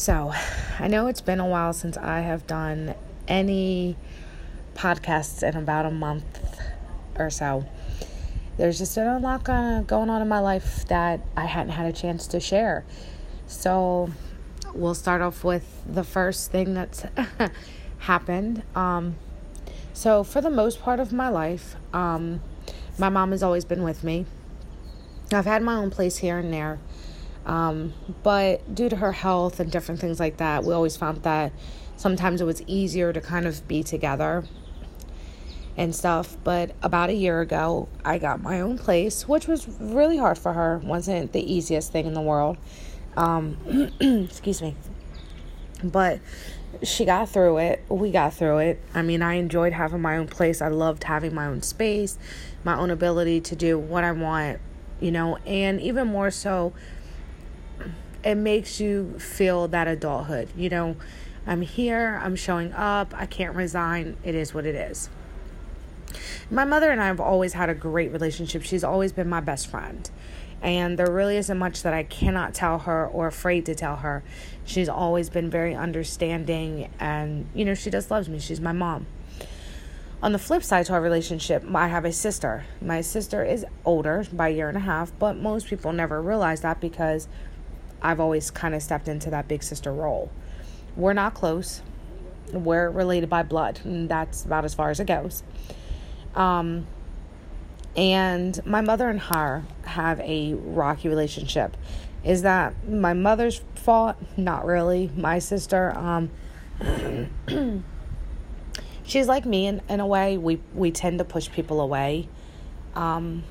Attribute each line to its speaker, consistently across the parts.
Speaker 1: So, I know it's been a while since I have done any podcasts in about a month or so. There's just been a lot going on in my life that I hadn't had a chance to share. So, we'll start off with the first thing that's happened. Um, so, for the most part of my life, um, my mom has always been with me. I've had my own place here and there. Um, but due to her health and different things like that, we always found that sometimes it was easier to kind of be together and stuff. But about a year ago, I got my own place, which was really hard for her. wasn't the easiest thing in the world. Um, excuse me. But she got through it. We got through it. I mean, I enjoyed having my own place. I loved having my own space, my own ability to do what I want, you know, and even more so, it makes you feel that adulthood. You know, I'm here, I'm showing up, I can't resign. It is what it is. My mother and I have always had a great relationship. She's always been my best friend. And there really isn't much that I cannot tell her or afraid to tell her. She's always been very understanding and, you know, she just loves me. She's my mom. On the flip side to our relationship, I have a sister. My sister is older by a year and a half, but most people never realize that because I've always kind of stepped into that big sister role. We're not close. We're related by blood, and that's about as far as it goes. Um, and my mother and her have a rocky relationship. Is that my mother's fault? Not really. My sister, um, she's like me in, in a way. We we tend to push people away. Um,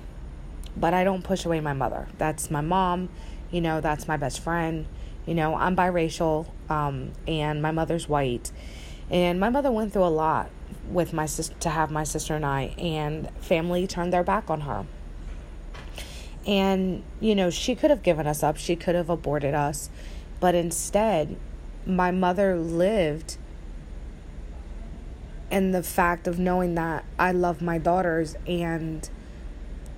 Speaker 1: but I don't push away my mother. That's my mom. You know, that's my best friend. You know, I'm biracial, um, and my mother's white. And my mother went through a lot with my sister to have my sister and I, and family turned their back on her. And, you know, she could have given us up, she could have aborted us, but instead, my mother lived in the fact of knowing that I love my daughters and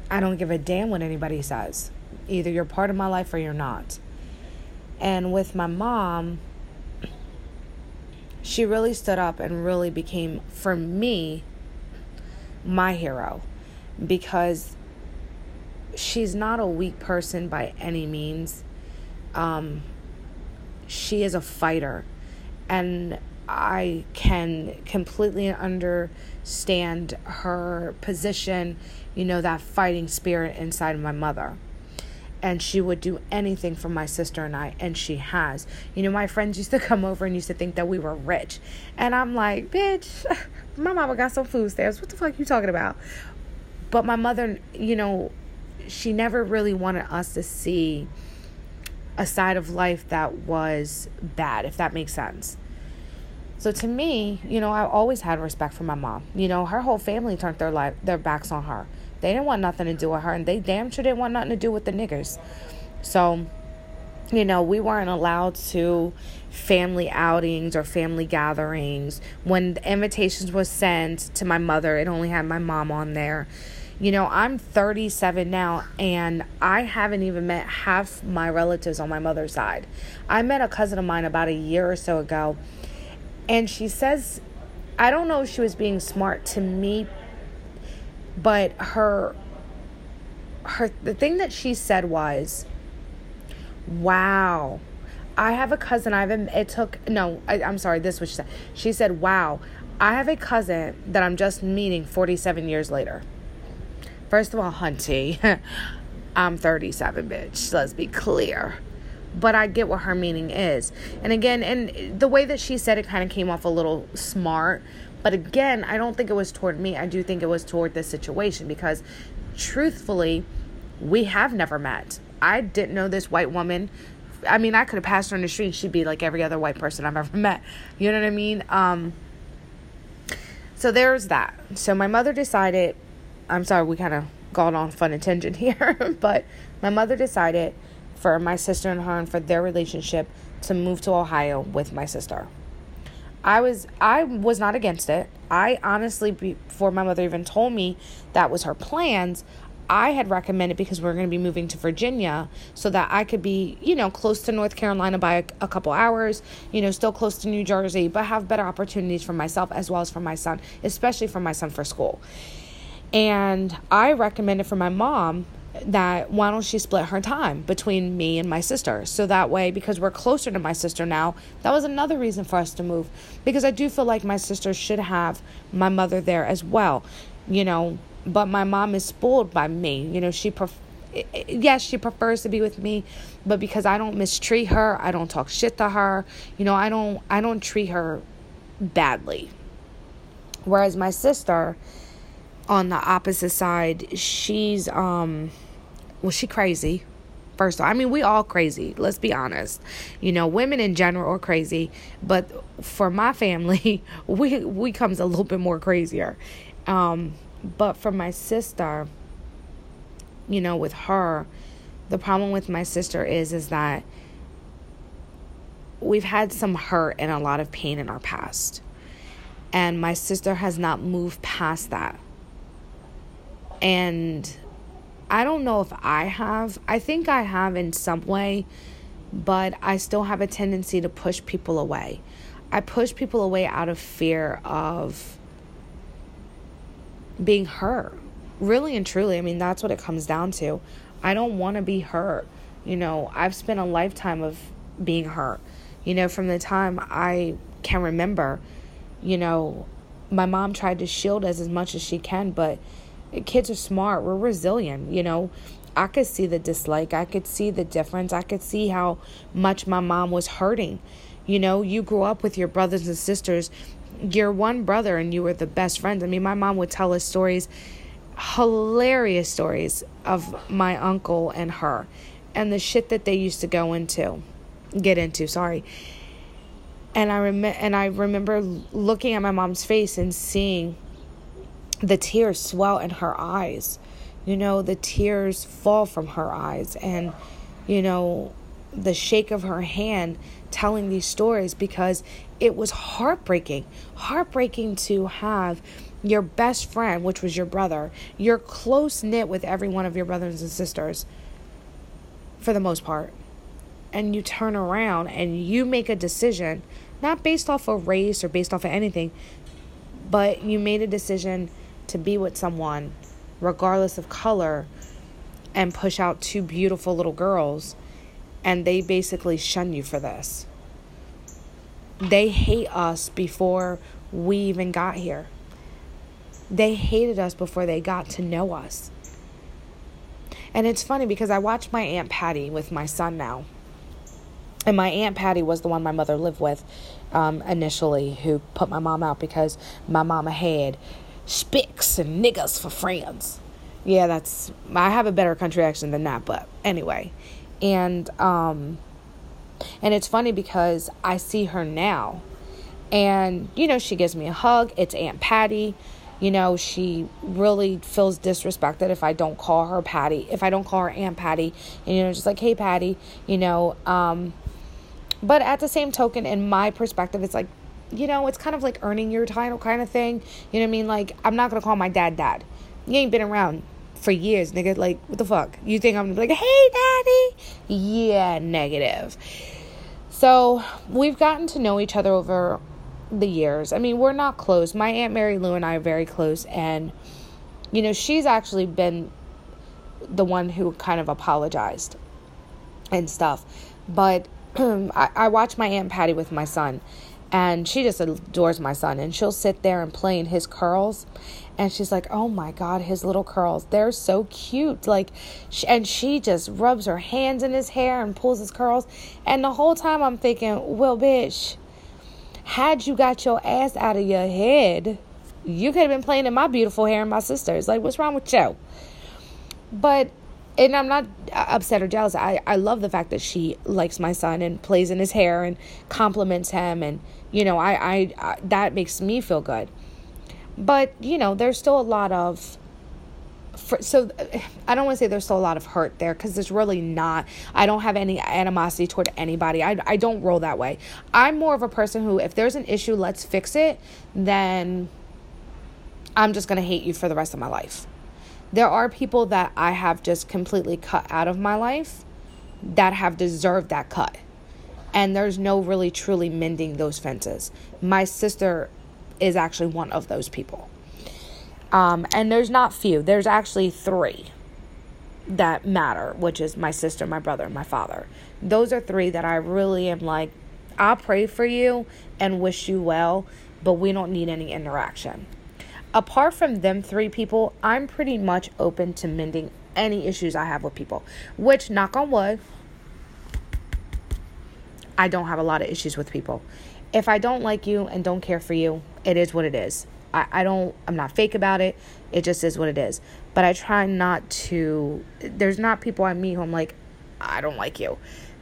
Speaker 1: I don't give a damn what anybody says. Either you're part of my life or you're not. And with my mom, she really stood up and really became, for me, my hero because she's not a weak person by any means. Um, she is a fighter, and I can completely understand her position, you know, that fighting spirit inside of my mother and she would do anything for my sister and I, and she has. You know, my friends used to come over and used to think that we were rich, and I'm like, bitch, my mama got some food stamps. What the fuck you talking about? But my mother, you know, she never really wanted us to see a side of life that was bad, if that makes sense. So to me, you know, I always had respect for my mom. You know, her whole family turned their life their backs on her. They didn't want nothing to do with her, and they damn sure didn't want nothing to do with the niggers. So, you know, we weren't allowed to family outings or family gatherings. When the invitations were sent to my mother, it only had my mom on there. You know, I'm 37 now and I haven't even met half my relatives on my mother's side. I met a cousin of mine about a year or so ago, and she says, I don't know if she was being smart to me but her her the thing that she said was wow. I have a cousin i've it took no I, i'm sorry this was she said. She said wow i have a cousin that i'm just meeting 47 years later. First of all hunty i'm 37 bitch let's be clear. But I get what her meaning is. And again, and the way that she said it kind of came off a little smart, but again, I don't think it was toward me. I do think it was toward this situation because truthfully, we have never met. I didn't know this white woman. I mean, I could have passed her on the street. She'd be like every other white person I've ever met. You know what I mean? Um, so there's that. So my mother decided, I'm sorry, we kind of got on fun and tangent here, but my mother decided for my sister and her and for their relationship to move to Ohio with my sister. I was I was not against it. I honestly before my mother even told me that was her plans, I had recommended because we are going to be moving to Virginia so that I could be, you know, close to North Carolina by a, a, couple hours, you know, still close to New Jersey, but have better opportunities for myself as well as for my son, especially for my son for school. And I recommended for my mom that why don't she split her time between me and my sister so that way because we're closer to my sister now that was another reason for us to move because i do feel like my sister should have my mother there as well you know but my mom is spoiled by me. You know, she pref- yes, she prefers to be with me, but because I don't mistreat her, I don't talk shit to her. You know, I don't I don't treat her badly. Whereas my sister on the opposite side, she's um well, she crazy. First of all, I mean, we all crazy. Let's be honest. You know, women in general are crazy, but for my family, we we comes a little bit more crazier. Um, but for my sister, you know, with her, the problem with my sister is is that we've had some hurt and a lot of pain in our past. And my sister has not moved past that. And I don't know if I have. I think I have in some way, but I still have a tendency to push people away. I push people away out of fear of being hurt. Really and truly, I mean, that's what it comes down to. I don't want to be hurt. You know, I've spent a lifetime of being hurt. You know, from the time I can remember, you know, my mom tried to shield us as much as she can, but kids are smart. We're resilient, you know. I could see the dislike. I could see the difference. I could see how much my mom was hurting. You know, you grew up with your brothers and sisters your one brother and you were the best friends. I mean, my mom would tell us stories, hilarious stories of my uncle and her and the shit that they used to go into, get into, sorry. And I rem- and I remember looking at my mom's face and seeing the tears swell in her eyes. You know, the tears fall from her eyes and you know, the shake of her hand telling these stories because it was heartbreaking. Heartbreaking to have your best friend, which was your brother, you're close knit with every one of your brothers and sisters for the most part. And you turn around and you make a decision, not based off of race or based off of anything, but you made a decision to be with someone, regardless of color, and push out two beautiful little girls, and they basically shun you for this. They hate us before we even got here. They hated us before they got to know us. And it's funny because I watch my Aunt Patty with my son now. And my Aunt Patty was the one my mother lived with um, initially, who put my mom out because my mama had spicks and niggas for friends. Yeah, that's, I have a better country accent than that, but anyway. And, um, and it's funny because I see her now. And, you know, she gives me a hug. It's Aunt Patty. You know, she really feels disrespected if I don't call her Patty, if I don't call her Aunt Patty. And, you know, just like, hey, Patty, you know. Um, but at the same token, in my perspective, it's like, you know, it's kind of like earning your title kind of thing. You know what I mean? Like, I'm not to call my dad dad. You ain't been around for years, nigga. Like, what the fuck? You think I'm like, hey, daddy? Yeah, negative. So we've gotten to know each other over the years. I mean, we're not close. My Aunt Mary Lou and I are very close. And, you know, she's actually been the one who kind of apologized and stuff. But I, I watch my Aunt Patty with my son and she just adores my son. And she'll sit there and play in his curls. And she's like oh my god his little curls. They're so cute. Like and she just rubs her hands in his hair and pulls his curls. And the whole time i'm thinking well bitch had you got your ass out of your head you could have been playing in my beautiful hair and my sister's. Like what's wrong with you? But and I'm not Uh, upset or jealous. I, I love the fact that she likes my son and plays in his hair and compliments him and you know, I, I, I that makes me feel good. But you know, there's still a lot of for, so I don't want to say there's still a lot of hurt there because there's really not. I don't have any animosity toward anybody. I, I don't roll that way. I'm more of a person who, if there's an issue, let's fix it, then I'm just going to hate you for the rest of my life. There are people that I have just completely cut out of my life that have deserved that cut. And there's no really truly mending those fences. My sister is actually one of those people. Um, and there's not few, there's actually three that matter, which is my sister, my brother, my father. Those are three that I really am like, I'll pray for you and wish you well, but we don't need any interaction. Apart from them three people, I'm pretty much open to mending any issues I have with people, which, knock on wood, I don't have a lot of issues with people. If I don't like you and don't care for you, it is what it is. I, I don't, I'm not fake about it. It just is what it is. But I try not to, there's not people I meet who I'm like, I don't like you.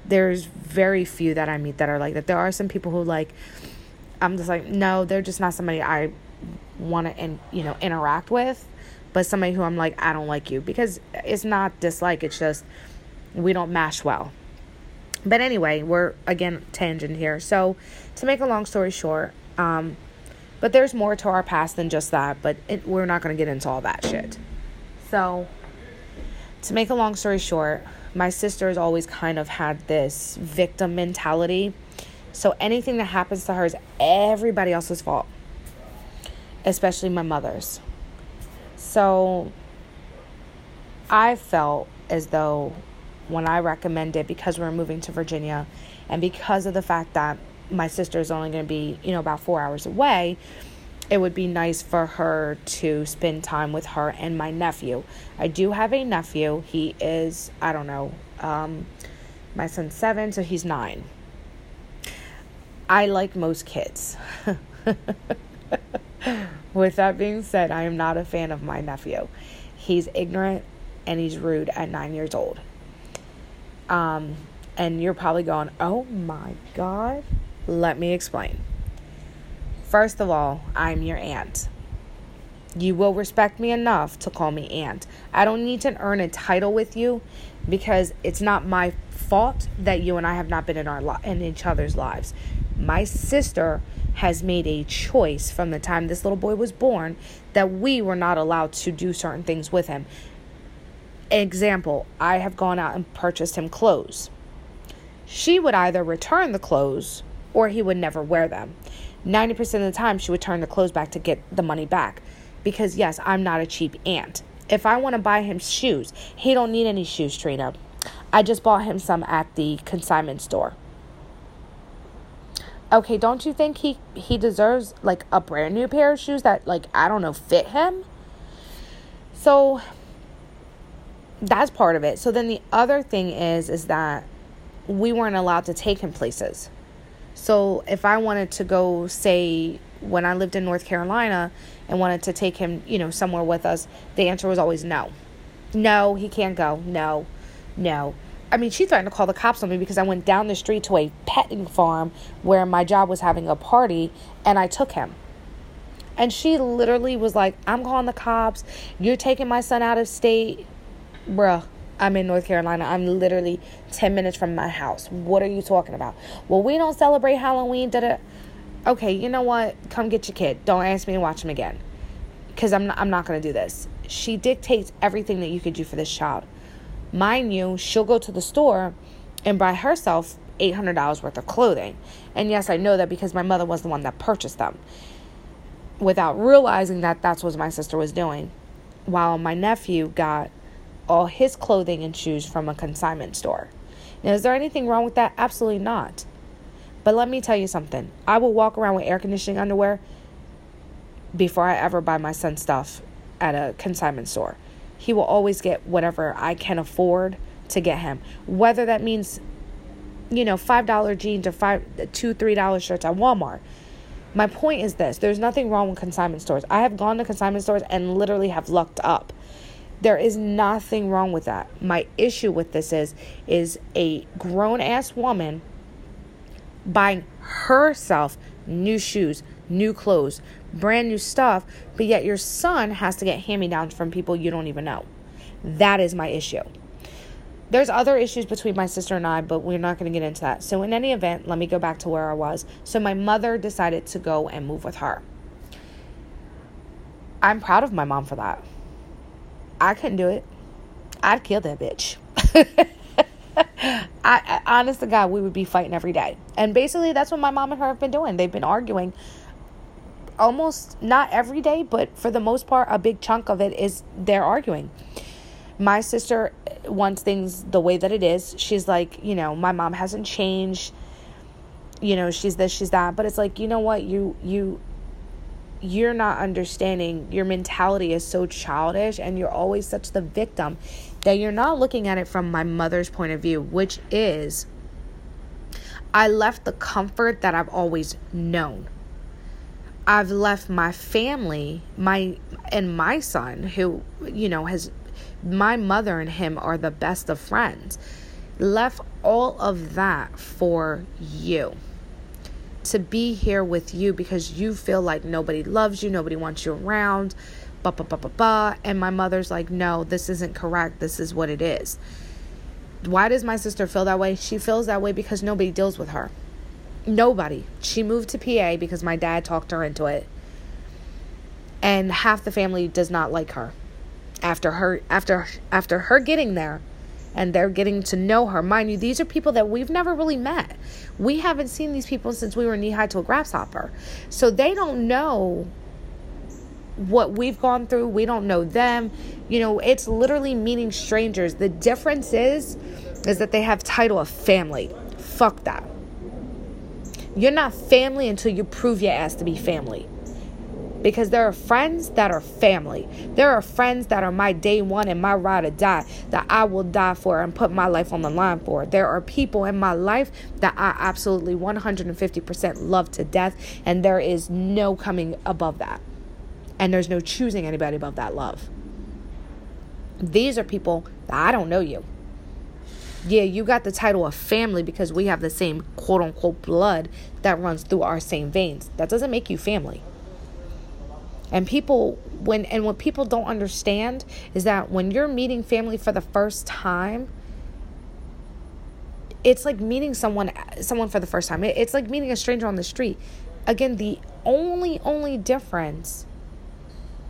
Speaker 1: There's very few that I meet that are like that. There are some people who like, I'm just like, no, they're just not somebody I want to, and you know, interact with. But somebody who I'm like, I don't like you because it's not dislike. It's just we don't mash well. But anyway, we're again tangent here. So to make a long story short, um, but there's more to our past than just that, but it, we're not going to get into all that shit. So, to make a long story short, my sister has always kind of had this victim mentality. So, anything that happens to her is everybody else's fault, especially my mother's. So, I felt as though when I recommended, because we we're moving to Virginia, and because of the fact that my sister is only going to be, you know, about four hours away, it would be nice for her to spend time with her and my nephew. I do have a nephew. He is, I don't know, um, my son's seven, so he's nine. I like most kids. With that being said, I am not a fan of my nephew. He's ignorant and he's rude at nine years old. Um, and you're probably going, oh my God. Let me explain. First of all, I'm your aunt. You will respect me enough to call me aunt. I don't need to earn a title with you because it's not my fault that you and I have not been in our li- in each other's lives. My sister has made a choice from the time this little boy was born that we were not allowed to do certain things with him. Example, I have gone out and purchased him clothes. She would either return the clothes or he would never wear them. 90% of the time, she would turn the clothes back to get the money back. Because, yes, I'm not a cheap aunt. If I want to buy him shoes, he don't need any shoes, Trina. I just bought him some at the consignment store. Okay, don't you think he he deserves like a brand new pair of shoes that like I don't know fit him? So that's part of it. So then the other thing is is that we weren't allowed to take him places. So if I wanted to go, say, when I lived in North Carolina and wanted to take him, you know, somewhere with us, the answer was always no. No, he can't go. No, no. I mean, she threatened to call the cops on me because I went down the street to a petting farm where my job was having a party and I took him. And she literally was like, I'm calling the cops. You're taking my son out of state. Bruh, I'm in North Carolina. I'm literally 10 minutes from my house. What are you talking about? Well, we don't celebrate Halloween. Da-da. Okay, you know what? Come get your kid. Don't ask me to watch him again. Because I'm not, I'm not going to do this. She dictates everything that you could do for this child. Mind you, she'll go to the store and buy herself $800 worth of clothing. And yes, I know that because my mother was the one that purchased them without realizing that that's what my sister was doing. While my nephew got all his clothing and shoes from a consignment store. Now, is there anything wrong with that? Absolutely not. But let me tell you something. I will walk around with air conditioning underwear before I ever buy my son stuff at a consignment store. He will always get whatever I can afford to get him. Whether that means, you know, $5 jeans or five, two, $3 shirts at Walmart. My point is this there's nothing wrong with consignment stores. I have gone to consignment stores and literally have lucked up there is nothing wrong with that. My issue with this is is a grown ass woman buying herself new shoes, new clothes, brand new stuff, but yet your son has to get hand-me-downs from people you don't even know. That is my issue. There's other issues between my sister and I, but we're not going to get into that. So, in any event, let me go back to where I was. So, my mother decided to go and move with her. I'm proud of my mom for that I couldn't do it. I'd kill that bitch. I, I, honest to God, we would be fighting every day. And basically, that's what my mom and her have been doing. They've been arguing almost not every day, but for the most part, a big chunk of it is they're arguing. My sister wants things the way that it is. She's like, you know, my mom hasn't changed. You know, she's this, she's that. But it's like, you know what? You, you, you're not understanding your mentality is so childish and you're always such the victim that you're not looking at it from my mother's point of view which is i left the comfort that i've always known i've left my family my and my son who you know has my mother and him are the best of friends left all of that for you to be here with you because you feel like nobody loves you, nobody wants you around, ba ba ba ba ba. And my mother's like, no, this isn't correct. This is what it is. Why does my sister feel that way? She feels that way because nobody deals with her. Nobody. She moved to PA because my dad talked her into it. And half the family does not like her. After her after after her getting there, and they're getting to know her. Mind you, these are people that we've never really met. We haven't seen these people since we were knee high to a grasshopper. So they don't know what we've gone through. We don't know them. You know, it's literally meeting strangers. The difference is is that they have title of family. Fuck that. You're not family until you prove your ass to be family because there are friends that are family. There are friends that are my day one and my ride or die that I will die for and put my life on the line for. There are people in my life that I absolutely 150% love to death, and there is no coming above that. And there's no choosing anybody above that love. These are people that I don't know you. Yeah, you got the title of family because we have the same quote unquote blood that runs through our same veins. That doesn't make you family. And people when and what people don't understand is that when you're meeting family for the first time, it's like meeting someone someone for the first time. It's like meeting a stranger on the street. Again, the only only difference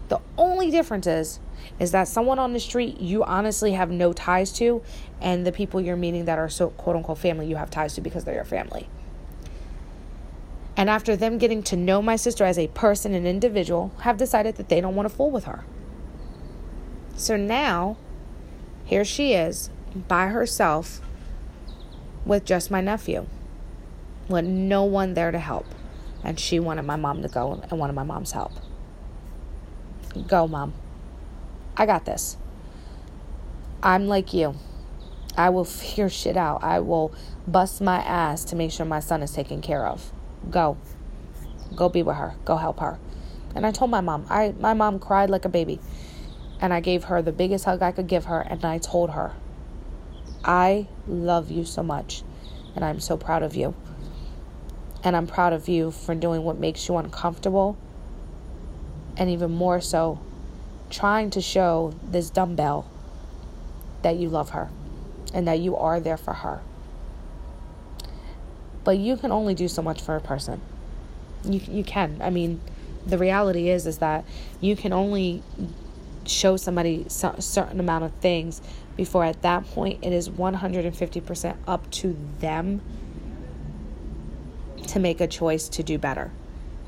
Speaker 1: the only difference is is that someone on the street you honestly have no ties to and the people you're meeting that are so quote unquote family you have ties to because they're your family. And after them getting to know my sister as a person and individual, have decided that they don't want to fool with her. So now, here she is by herself with just my nephew, with no one there to help. And she wanted my mom to go and wanted my mom's help. Go, mom. I got this. I'm like you. I will figure shit out. I will bust my ass to make sure my son is taken care of. Go. Go be with her. Go help her. And I told my mom. I my mom cried like a baby. And I gave her the biggest hug I could give her and I told her, "I love you so much and I'm so proud of you." And I'm proud of you for doing what makes you uncomfortable. And even more so, trying to show this dumbbell that you love her and that you are there for her. But you can only do so much for a person. You you can. I mean, the reality is is that you can only show somebody a certain amount of things before at that point it is 150% up to them to make a choice to do better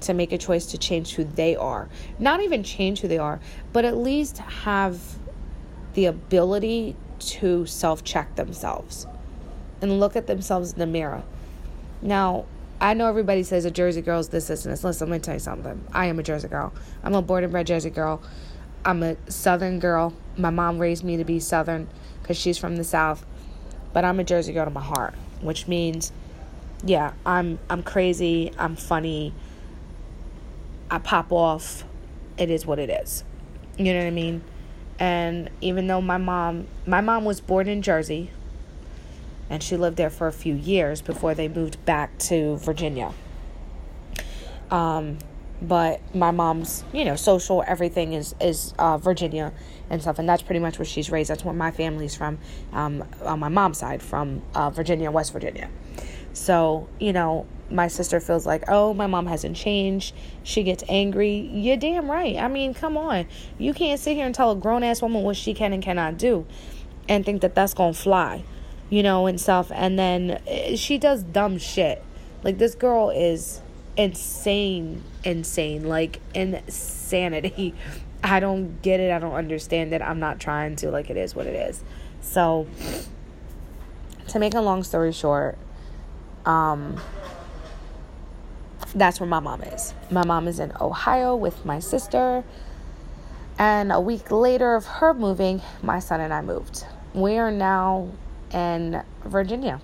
Speaker 1: to make a choice to change who they are not even change who they are but at least have the ability to self check themselves and look at themselves in the mirror now, I know everybody says a Jersey girl is this, this, and this. Listen, let me tell you something. I am a Jersey girl. I'm a born and bred Jersey girl. I'm a Southern girl. My mom raised me to be Southern because she's from the South. But I'm a Jersey girl to my heart, which means, yeah, I'm I'm crazy. I'm funny. I pop off. It is what it is. You know what I mean? And even though my mom, my mom was born in Jersey, and she lived there for a few years before they moved back to Virginia. Um, but my mom's, you know, social everything is is uh, Virginia and stuff, and that's pretty much where she's raised. That's where my family's from, um, on my mom's side, from uh, Virginia, West Virginia. So, you know, my sister feels like, oh, my mom hasn't changed. She gets angry. You're damn right. I mean, come on. You can't sit here and tell a grown ass woman what she can and cannot do and think that that's going to fly, you know, and stuff. And then eh, she does dumb shit. Like, this girl is insane, insane. Like, insanity. I don't get it. I don't understand it. I'm not trying to. Like, it is what it is. So, to make a long story short, um, that's where my mom is. My mom is in Ohio with my sister. And a week later of her moving, my son and I moved. We are now in Virginia.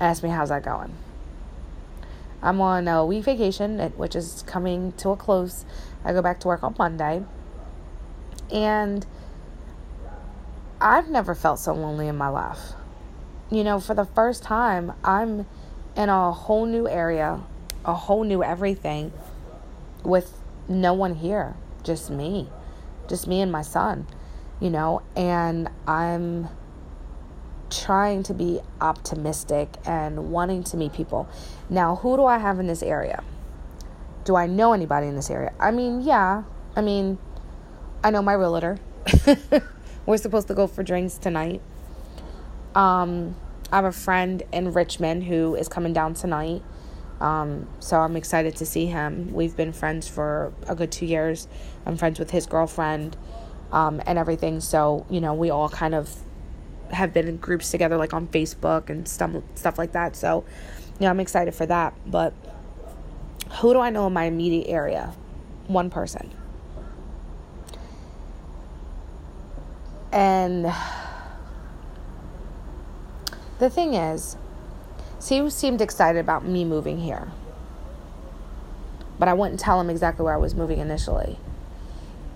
Speaker 1: Ask me how's that going. I'm on a week vacation, which is coming to a close. I go back to work on Monday. And I've never felt so lonely in my life. You know, for the first time, I'm in a whole new area, a whole new everything with no one here, just me, just me and my son, you know, and I'm trying to be optimistic and wanting to meet people. Now, who do I have in this area? Do I know anybody in this area? I mean, yeah. I mean, I know my realtor. We're supposed to go for drinks tonight. Um, I have a friend in Richmond who is coming down tonight. Um, so I'm excited to see him. We've been friends for a good two years. I'm friends with his girlfriend um, and everything. So, you know, we all kind of have been in groups together, like on Facebook and stuff, stuff like that. So, yeah, I'm excited for that. But who do I know in my immediate area? One person. And the thing is, he seemed excited about me moving here. But I wouldn't tell him exactly where I was moving initially.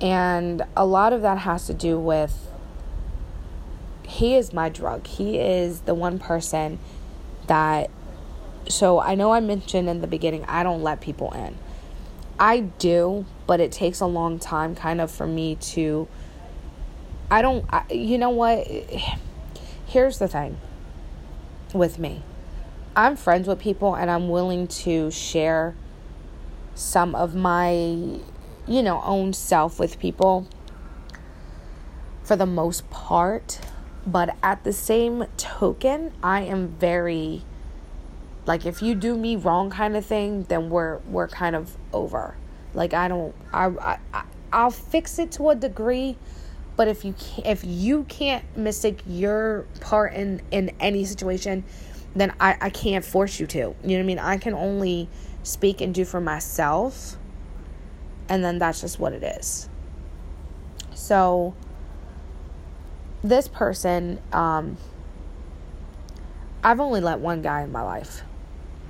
Speaker 1: And a lot of that has to do with he is my drug. He is the one person that. So I know I mentioned in the beginning, I don't let people in. I do, but it takes a long time kind of for me to. I don't. I, you know what? Here's the thing with me. I'm friends with people and I'm willing to share some of my, you know, own self with people for the most part. But at the same token, I am very like if you do me wrong kind of thing, then we're we're kind of over. Like I don't I I I'll fix it to a degree, but if you can't, if you can't mistake your part in in any situation then I, I can't force you to. You know what i mean? I can only speak and do for myself and then that's just what it is. So this person um i've only let one guy in my life.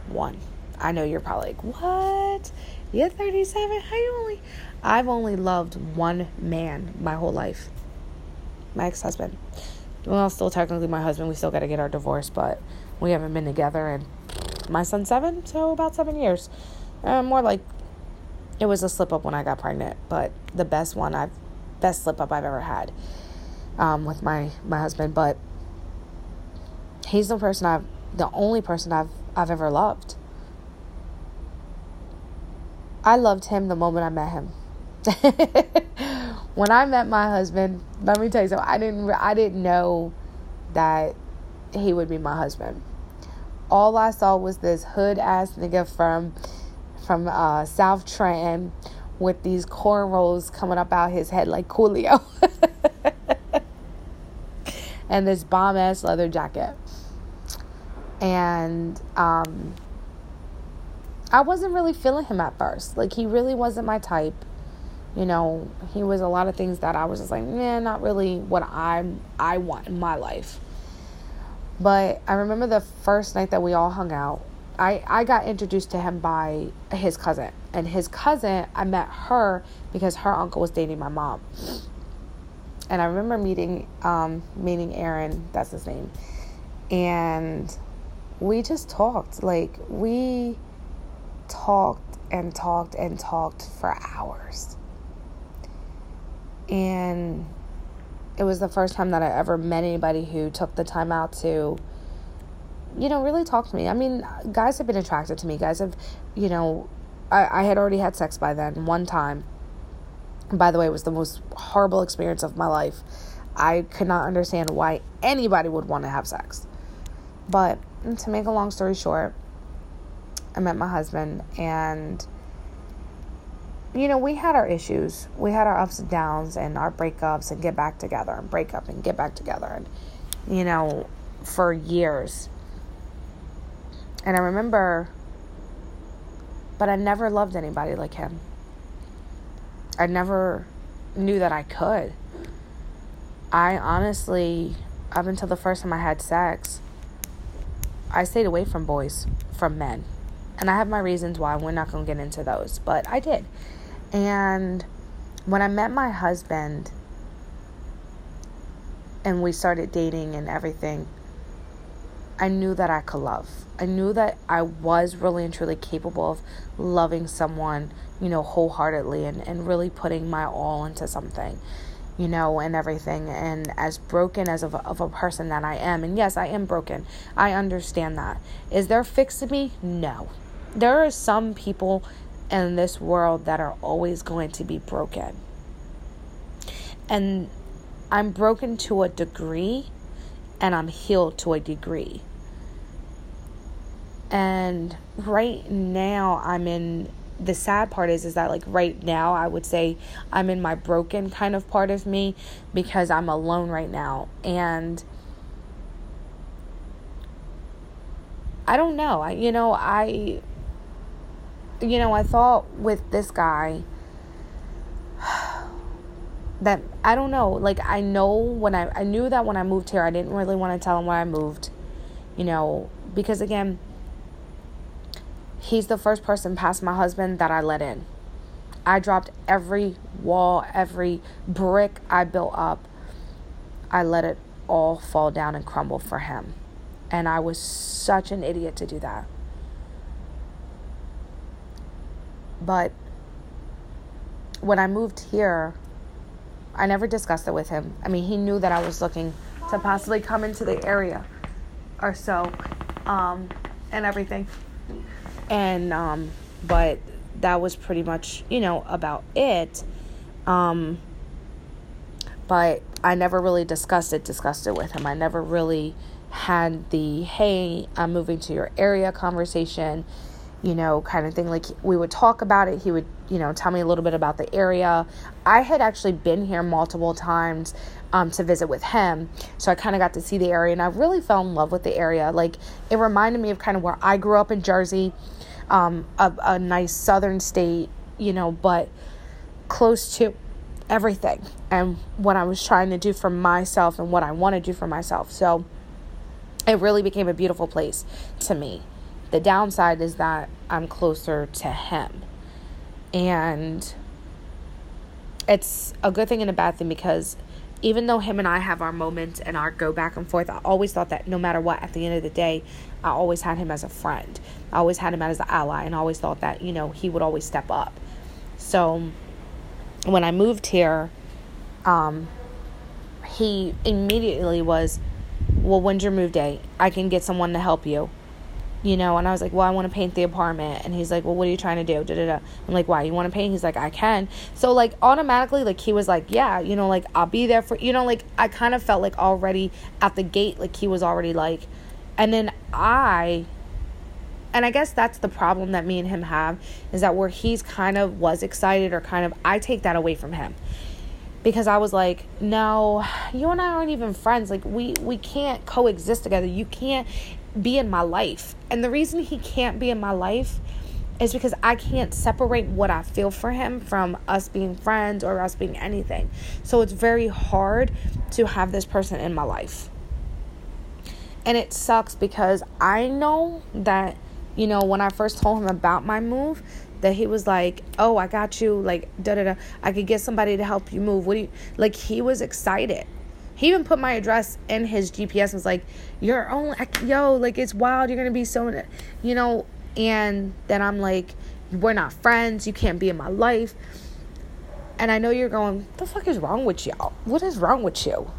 Speaker 1: One. I know you're probably like what? You're 37 how you only I've only loved one man my whole life. My ex husband. Well, still technically my husband. We still got to get our divorce, but we haven't been together. And my son's seven, so about seven years. Uh, more like it was a slip up when I got pregnant, but the best one I've, best slip up I've ever had um, with my, my husband. But he's the person I've, the only person I've, I've ever loved. I loved him the moment I met him. when I met my husband, let me tell you something. I didn't I didn't know that he would be my husband. All I saw was this hood ass nigga from from uh, South Trenton with these cornrows coming up out his head like Coolio. and this bomb ass leather jacket. And um I wasn't really feeling him at first. Like he really wasn't my type you know, he was a lot of things that I was just like, man, not really what I I want in my life. But I remember the first night that we all hung out. I, I got introduced to him by his cousin. And his cousin, I met her because her uncle was dating my mom. And I remember meeting um, meeting Aaron, that's his name. And we just talked. Like we talked and talked and talked for hours and it was the first time that I ever met anybody who took the time out to you know, really talk to me. I mean, guys have been attracted to me. Guys have, you know, I, I had already had sex by then one time. by the way, it was the most horrible experience of my life. I could not understand why anybody would want to have sex. But to make a long story short, I met my husband and you know, we had our issues. We had our ups and downs and our breakups and get back together and break up and get back together and you know, for years. And I remember but I never loved anybody like him. I never knew that I could. I honestly, up until the first time I had sex, I stayed away from boys, from men. And I have my reasons why. We're not going to get into those. But I did. And when I met my husband and we started dating and everything, I knew that I could love. I knew that I was really and truly capable of loving someone, you know, wholeheartedly and, and really putting my all into something, you know, and everything. And as broken as of of a person that I am, and yes, I am broken, I understand that. Is there a fix to me? No. There are some people in this world that are always going to be broken. And I'm broken to a degree and I'm healed to a degree. And right now, I'm in the sad part is is that like right now I would say I'm in my broken kind of part of me because I'm alone right now and I don't know. I you know, I you know, I thought with this guy that I don't know, like I know when I I knew that when I moved here I didn't really want to tell him why I moved. You know, because again, he's the first person past my husband that I let in. I dropped every wall, every brick I built up. I let it all fall down and crumble for him. And I was such an idiot to do that. But when I moved here, I never discussed it with him. I mean, he knew that I was looking to possibly come into the area or so um, and everything. And, um, but that was pretty much, you know, about it. Um, but I never really discussed it, discussed it with him. I never really had the, hey, I'm moving to your area conversation you know, kind of thing. Like we would talk about it. He would, you know, tell me a little bit about the area. I had actually been here multiple times um, to visit with him. So I kind of got to see the area and I really fell in love with the area. Like it reminded me of kind of where I grew up in Jersey, um, a, a nice southern state, you know, but close to everything and what I was trying to do for myself and what I want to do for myself. So it really became a beautiful place to me. The downside is that I'm closer to him. And it's a good thing and a bad thing because even though him and I have our moments and our go back and forth, I always thought that no matter what, at the end of the day, I always had him as a friend. I always had him as an ally and I always thought that, you know, he would always step up. So when I moved here, um, he immediately was, Well, when's your move day? I can get someone to help you you know and i was like well i want to paint the apartment and he's like well what are you trying to do da, da, da. i'm like why you want to paint he's like i can so like automatically like he was like yeah you know like i'll be there for you know like i kind of felt like already at the gate like he was already like and then i and i guess that's the problem that me and him have is that where he's kind of was excited or kind of i take that away from him because I was like, no, you and I aren't even friends. Like we we can't coexist together. You can't be in my life. And the reason he can't be in my life is because I can't separate what I feel for him from us being friends or us being anything. So it's very hard to have this person in my life. And it sucks because I know that, you know, when I first told him about my move, that he was like, "Oh, I got you." Like, da da da. I could get somebody to help you move. What do you like? He was excited. He even put my address in his GPS and was like, You're only, yo, like, it's wild. You're to be so, you know. And then I'm like, We're not friends. You can't be in my life. And I know you're going, The fuck is wrong with y'all? What is wrong with you?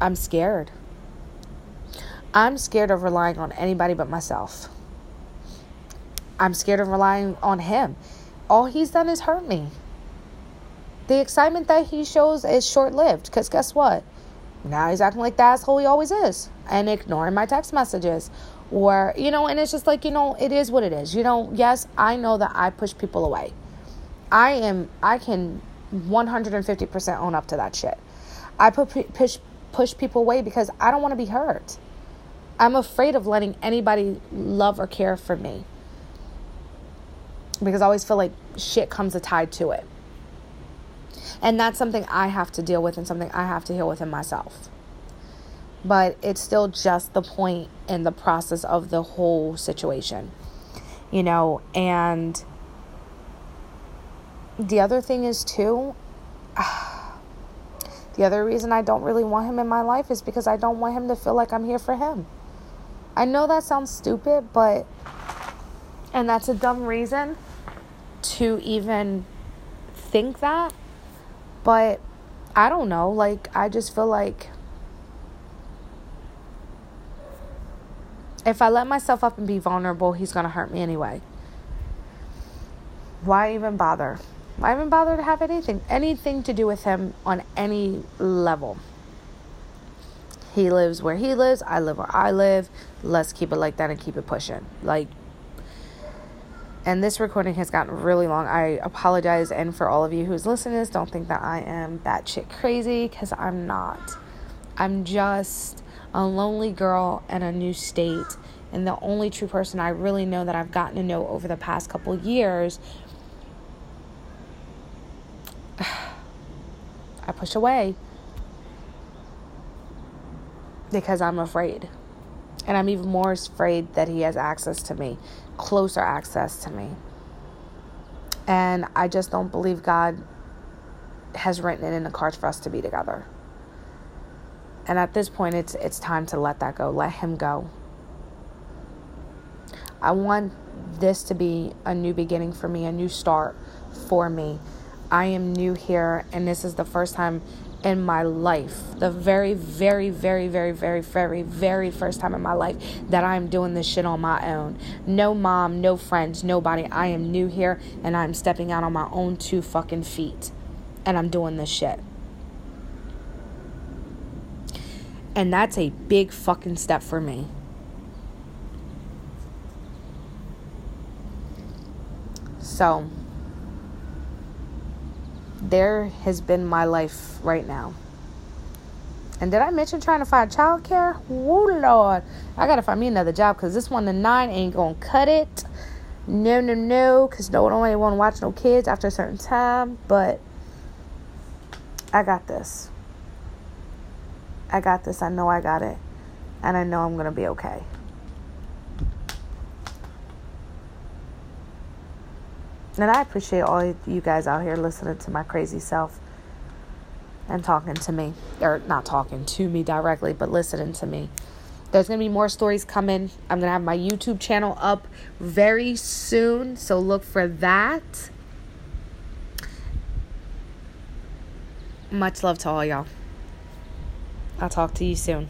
Speaker 1: I'm scared. I'm scared of relying on anybody but myself. I'm scared of relying on him. All he's done is hurt me. The excitement that he shows is short lived because guess what? Now he's acting like the asshole he always is and ignoring my text messages. Or, you know, and it's just like, you know, it is what it is. You know, yes, I know that I push people away. I am, I can 150% own up to that shit. I put, push, push people away because I don't want to be hurt. I'm afraid of letting anybody love or care for me because I always feel like shit comes a tied to it. And that's something I have to deal with and something I have to heal within myself. But it's still just the point in the process of the whole situation, you know. And the other thing is, too, the other reason I don't really want him in my life is because I don't want him to feel like I'm here for him. I know that sounds stupid, but, and that's a dumb reason to even think that. But I don't know. Like, I just feel like if I let myself up and be vulnerable, he's going to hurt me anyway. Why even bother? Why even bother to have anything, anything to do with him on any level? He lives where he lives. I live where I live. Let's keep it like that and keep it pushing. Like, and this recording has gotten really long. I apologize. And for all of you who's listening don't think that I am batshit crazy because I'm not. I'm just a lonely girl in a new state. And the only true person I really know that I've gotten to know over the past couple years, I push away because I'm afraid. And I'm even more afraid that he has access to me, closer access to me. And I just don't believe God has written it in the cards for us to be together. And at this point it's it's time to let that go. Let him go. I want this to be a new beginning for me, a new start for me. I am new here and this is the first time in my life. The very, very, very, very, very, very, very first time in my life that I'm doing this shit on my own. No mom, no friends, nobody. I am new here and I'm stepping out on my own two fucking feet. And I'm doing this shit. And that's a big fucking step for me. So, there has been my life right now. And did I mention trying to find childcare? Oh Lord, I gotta find me another job because this one to nine ain't gonna cut it. No, no, no, because no one only want to watch no kids after a certain time. But I got this. I got this. I know I got it, and I know I'm gonna be okay. And I appreciate all you guys out here listening to my crazy self and talking to me. Or not talking to me directly, but listening to me. There's going to be more stories coming. I'm going to have my YouTube channel up very soon. So look for that. Much love to all y'all. I'll talk to you soon.